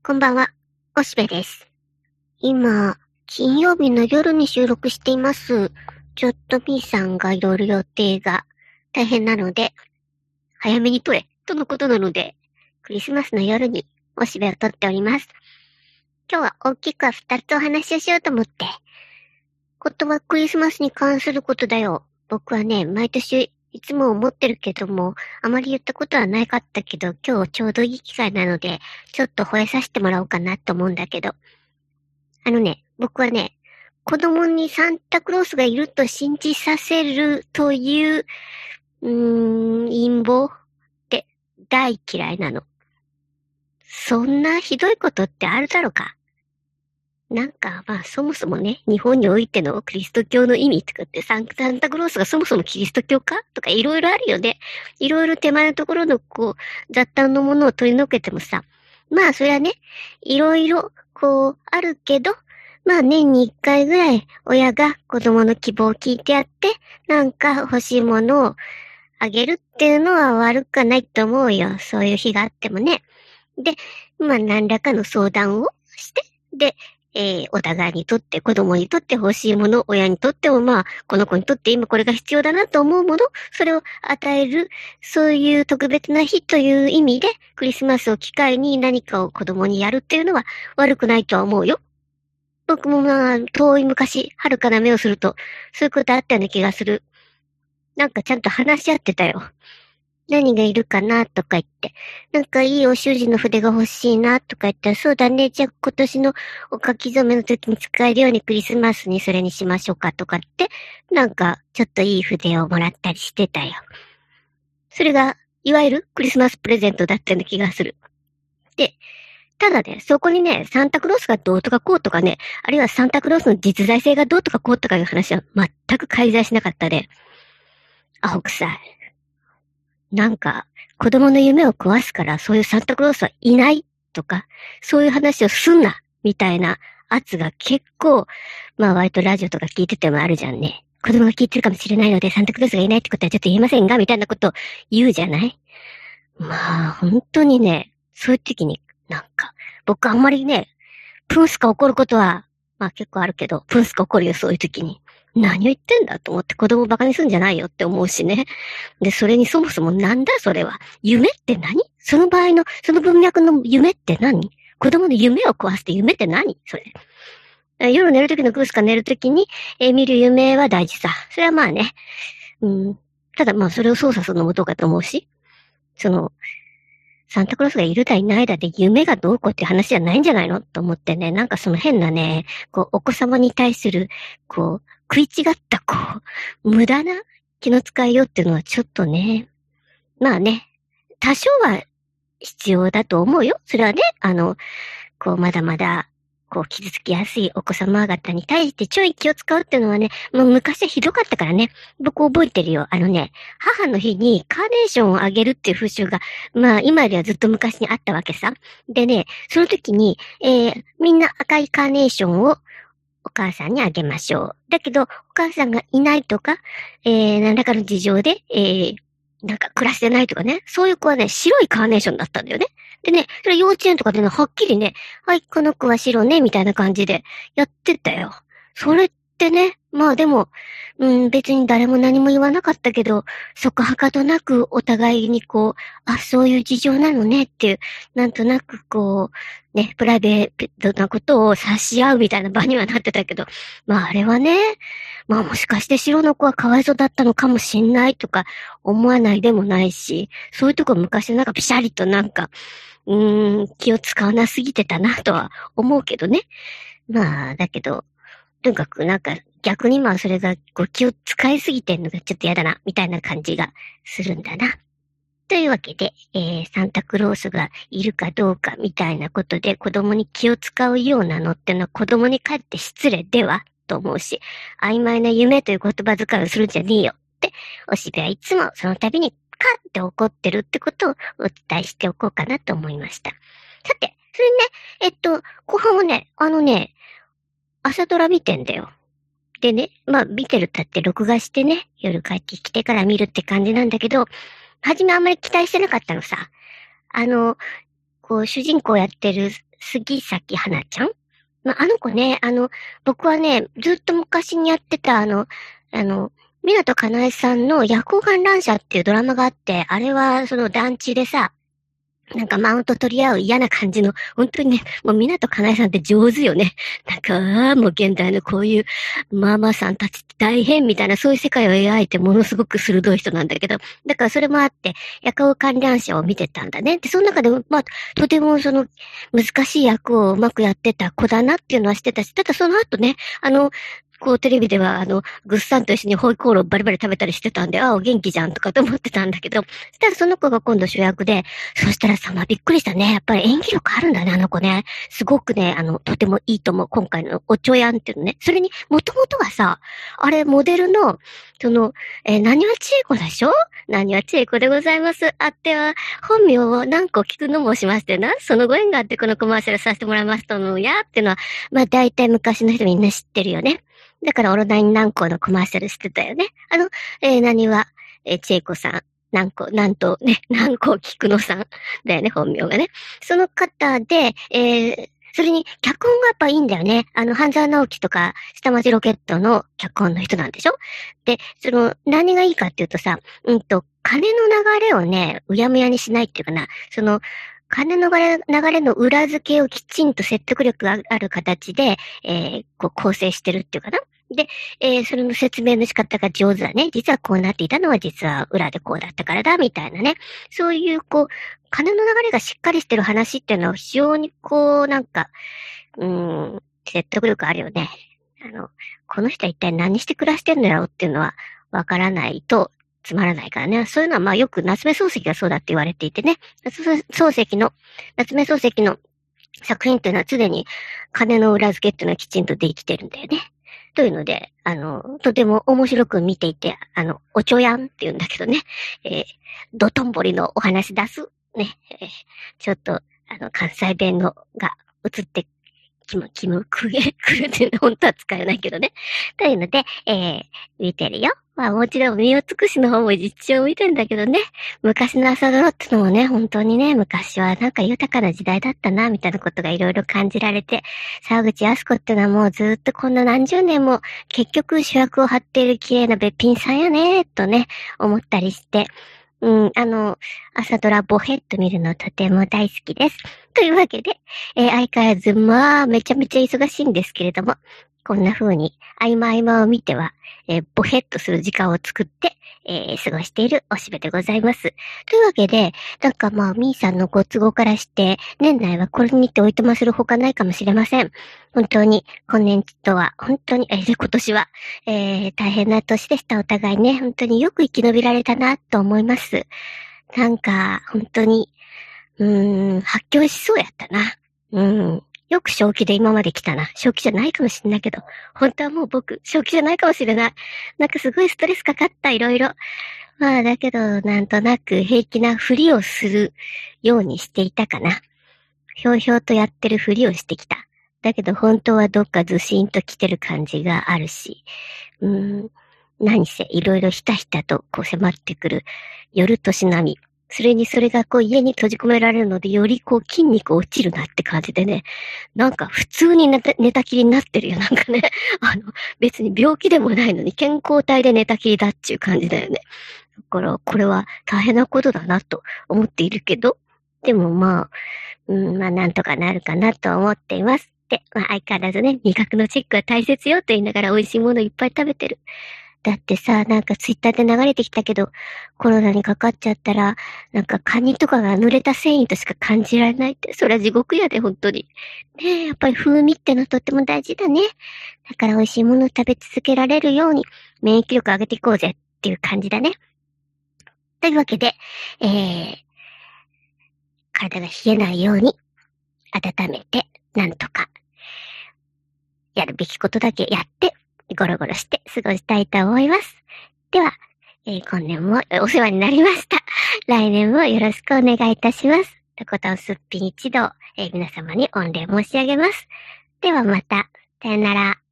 こんばんは、おしべです。今、金曜日の夜に収録しています。ちょっとみーさんがいろいろ予定が大変なので、早めに撮れ、とのことなので、クリスマスの夜におしべを撮っております。今日は大きくは二つお話をしようと思って。ことはクリスマスに関することだよ。僕はね、毎年いつも思ってるけども、あまり言ったことはなかったけど、今日ちょうどいい機会なので、ちょっと吠えさせてもらおうかなと思うんだけど。あのね、僕はね、子供にサンタクロースがいると信じさせるという、うーん、陰謀って大嫌いなの。そんなひどいことってあるだろうか？なんか、まあ、そもそもね、日本においてのキリスト教の意味とかって、サンサンタクロースがそもそもキリスト教かとかいろいろあるよね。いろいろ手前のところの、こう、雑多のものを取り除けてもさ、まあ、それはね、いろいろ、こう、あるけど、まあ、年に一回ぐらい、親が子供の希望を聞いてやって、なんか欲しいものをあげるっていうのは悪くはないと思うよ。そういう日があってもね。で、まあ、何らかの相談をして、で、えーお互いにとって、子供にとって欲しいもの、親にとってもまあ、この子にとって今これが必要だなと思うもの、それを与える、そういう特別な日という意味で、クリスマスを機会に何かを子供にやるっていうのは悪くないとは思うよ。僕もまあ、遠い昔、遥かな目をすると、そういうことあったような気がする。なんかちゃんと話し合ってたよ。何がいるかなとか言って。なんかいいお習字の筆が欲しいなとか言ったら、そうだね。じゃあ今年のお書き初めの時に使えるようにクリスマスにそれにしましょうかとかって、なんかちょっといい筆をもらったりしてたよ。それが、いわゆるクリスマスプレゼントだったような気がする。で、ただね、そこにね、サンタクロースがどうとかこうとかね、あるいはサンタクロースの実在性がどうとかこうとかいう話は全く介在しなかったで、アホ臭い。なんか、子供の夢を壊すからそういうサンタクロースはいないとか、そういう話をすんな、みたいな圧が結構、まあ割とラジオとか聞いててもあるじゃんね。子供が聞いてるかもしれないのでサンタクロースがいないってことはちょっと言えませんがみたいなことを言うじゃない？まあ本当にね、そういう時になんか、僕あんまりね、プンスか怒ることは、まあ結構あるけど、プンスか怒るよ、そういう時に。何を言ってんだと思って子供をバカにするんじゃないよって思うしね。で、それにそもそもなんだ？それは。夢って何？その場合の、その文脈の夢って何？子供の夢を壊すって夢って何？それ。夜寝る時のグースか寝る時に、えー見る夢は大事さ。それはまあね。うん。ただまあそれを操作するのもどうかと思うし。その、サンタクロースがいるだいないだで夢がどうこうっていう話じゃないんじゃないの？と思ってね、なんかその変なね、こう、お子様に対する、こう、食い違った、こう、無駄な気の使いようっていうのはちょっとね、まあね、多少は必要だと思うよ。それはね、あの、こう、まだまだ、こう、傷つきやすいお子様方に対してちょい気を使うっていうのはね、もう昔はひどかったからね、僕覚えてるよ。あのね、母の日にカーネーションをあげるっていう風習が、まあ今よりはずっと昔にあったわけさ。でね、その時に、えー、みんな赤いカーネーションをお母さんにあげましょう。だけど、お母さんがいないとか、えー、何らかの事情で、えー、なんか暮らしてないとかね、そういう子はね、白いカーネーションだったんだよね。でね、それ幼稚園とかでね、はっきりね、はい、この子は白ね、みたいな感じでやってたよ。それってね、まあでも、うん、別に誰も何も言わなかったけど、そこはかとなくお互いにこう、あ、そういう事情なのねっていう、なんとなくこう、ね、プライベートなことを察し合うみたいな場にはなってたけど、まああれはね、まあもしかして白の子はかわいそうだったのかもしんないとか思わないでもないし、そういうとこ昔なんかピシャリとなんか、うーん、気を使わなすぎてたなとは思うけどね。まあ、だけど、とにかくなんか逆にまあそれがこう気を使いすぎてんのがちょっと嫌だな、みたいな感じがするんだな。というわけで、えー、サンタクロースがいるかどうかみたいなことで子供に気を使うようなのってのは子供にかえって失礼ではと思うし、曖昧な夢という言葉遣いをするんじゃねえよって、おしべはいつもその度にカッって怒ってるってことをお伝えしておこうかなと思いました。さて、それね、えっと、後半はね、あのね、朝ドラ見てんだよ。でね、まあ見てるったって録画してね、夜帰ってきてから見るって感じなんだけど、はじめあんまり期待してなかったのさ。あの、こう主人公やってる杉咲花ちゃん？まあ、あの子ね、あの、僕はね、ずっと昔にやってた、あの、あの、港かなえさんの夜行観覧車っていうドラマがあって、あれはその団地でさ、なんかマウント取り合う嫌な感じの、本当にね、もう港かなえさんって上手よね。なんか、もう現代のこういうママさんたちって大変みたいな、そういう世界を描いてものすごく鋭い人なんだけど、だからそれもあって、夜行観覧車を見てたんだね。で、その中で、まあ、とてもその、難しい役をうまくやってた子だなっていうのはしてたし、ただその後ね、あの、こうテレビでは、あの、グッサンと一緒にホイコーローバリバリ食べたりしてたんで、ああ、お元気じゃんとかと思ってたんだけど、そしたらその子が今度主役で、そしたらさ、まあ、びっくりしたね。やっぱり演技力あるんだね、あの子ね。すごくね、あの、とてもいいと思う。今回のおちょやんっていうのね。それに、もともとはさ、あれ、モデルの、その、えー、何はちえこでしょ？何はちえこでございます。あっては、本名を何個聞くのもしましてな。そのご縁があってこのコマーシャルさせてもらいましたのや、っていうのは、まあ大体昔の人みんな知ってるよね。だからオロナイン何個のコマーシャルしてたよね。あの、えー、何は、えー、チェイコさん、何個、なんとね、何個菊野さんだよね、本名がね。その方で、えー、それに、脚本がやっぱいいんだよね。あの、半沢直樹とか、下町ロケットの脚本の人なんでしょ？で、その、何がいいかっていうとさ、うんと、金の流れをね、うやむやにしないっていうかな、その、金の流れの裏付けをきちんと説得力がある形で、えー、こう構成してるっていうかな。で、えー、それの説明の仕方が上手だね。実はこうなっていたのは実は裏でこうだったからだ、みたいなね。そういう、こう、金の流れがしっかりしてる話っていうのは非常にこう、なんか、うん、説得力あるよね。あの、この人は一体何して暮らしてんだろうっていうのはわからないと、つまらないからね。そういうのはまあよく夏目漱石がそうだって言われていてね。夏目漱石の、夏目漱石の作品っていうのは常に金の裏付けっていうのはきちんとできてるんだよね。というので、あの、とても面白く見ていて、あの、おちょやんって言うんだけどね、えー、ドトンボリのお話出す。ね、えー、ちょっと、あの、関西弁のが映ってキム、キム、クゲ、クルっていうの本当は使えないけどね。というので、えー、見てるよ。まあもちろん、身を尽くしの方も実地を見てんだけどね。昔の朝ドラってのもね、本当にね、昔はなんか豊かな時代だったな、みたいなことがいろいろ感じられて、沢口康子ってのはもうずっとこんな何十年も結局主役を張っている綺麗なべっぴんさんやね、とね、思ったりして、うん、あの、朝ドラボヘッと見るのとても大好きです。というわけで、えー、相変わらず、まあ、めちゃめちゃ忙しいんですけれども、こんな風に、合間合間を見ては、えー、ボヘッとする時間を作って、えー、過ごしているおしべでございます。というわけで、なんかまあ、みーさんのご都合からして、年内はこれにておいとまするほかないかもしれません。本当に、今年とは、本当に、えー、今年は、えー、大変な年でした。お互いね、本当によく生き延びられたな、と思います。なんか、本当に、うーん、発狂しそうやったな。うん。よく正気で今まで来たな。正気じゃないかもしれないけど、本当はもう僕、正気じゃないかもしれない。なんかすごいストレスかかった、いろいろ。まあ、だけど、なんとなく平気なふりをするようにしていたかな。ひょうひょうとやってるふりをしてきた。だけど本当はどっかずしんと来てる感じがあるし、うーん、何せいろいろひたひたとこう迫ってくる夜年並み。それにそれがこう家に閉じ込められるので、よりこう筋肉落ちるなって感じでね、なんか普通に寝た寝たきりになってるよ。なんかね、あの、別に病気でもないのに健康体で寝たきりだっていう感じだよね。だから、これは大変なことだなと思っているけど、でもまあ、うん、まあなんとかなるかなと思っています。で、まあ相変わらずね、味覚のチェックは大切よと言いながら美味しいものいっぱい食べてる。だってさ、なんかツイッターで流れてきたけど、コロナにかかっちゃったら、なんかカニとかが濡れた繊維としか感じられないって、それは地獄やで、本当に。ねえ、やっぱり風味ってのはとっても大事だね。だから美味しいものを食べ続けられるように、免疫力上げていこうぜっていう感じだね。というわけで、えー、体が冷えないように、温めて、なんとか、やるべきことだけやって、ゴロゴロして過ごしたいと思います。では、えー、今年もお世話になりました。来年もよろしくお願いいたします。とことんすっぴん一同、えー、皆様に御礼申し上げます。ではまた、さよなら。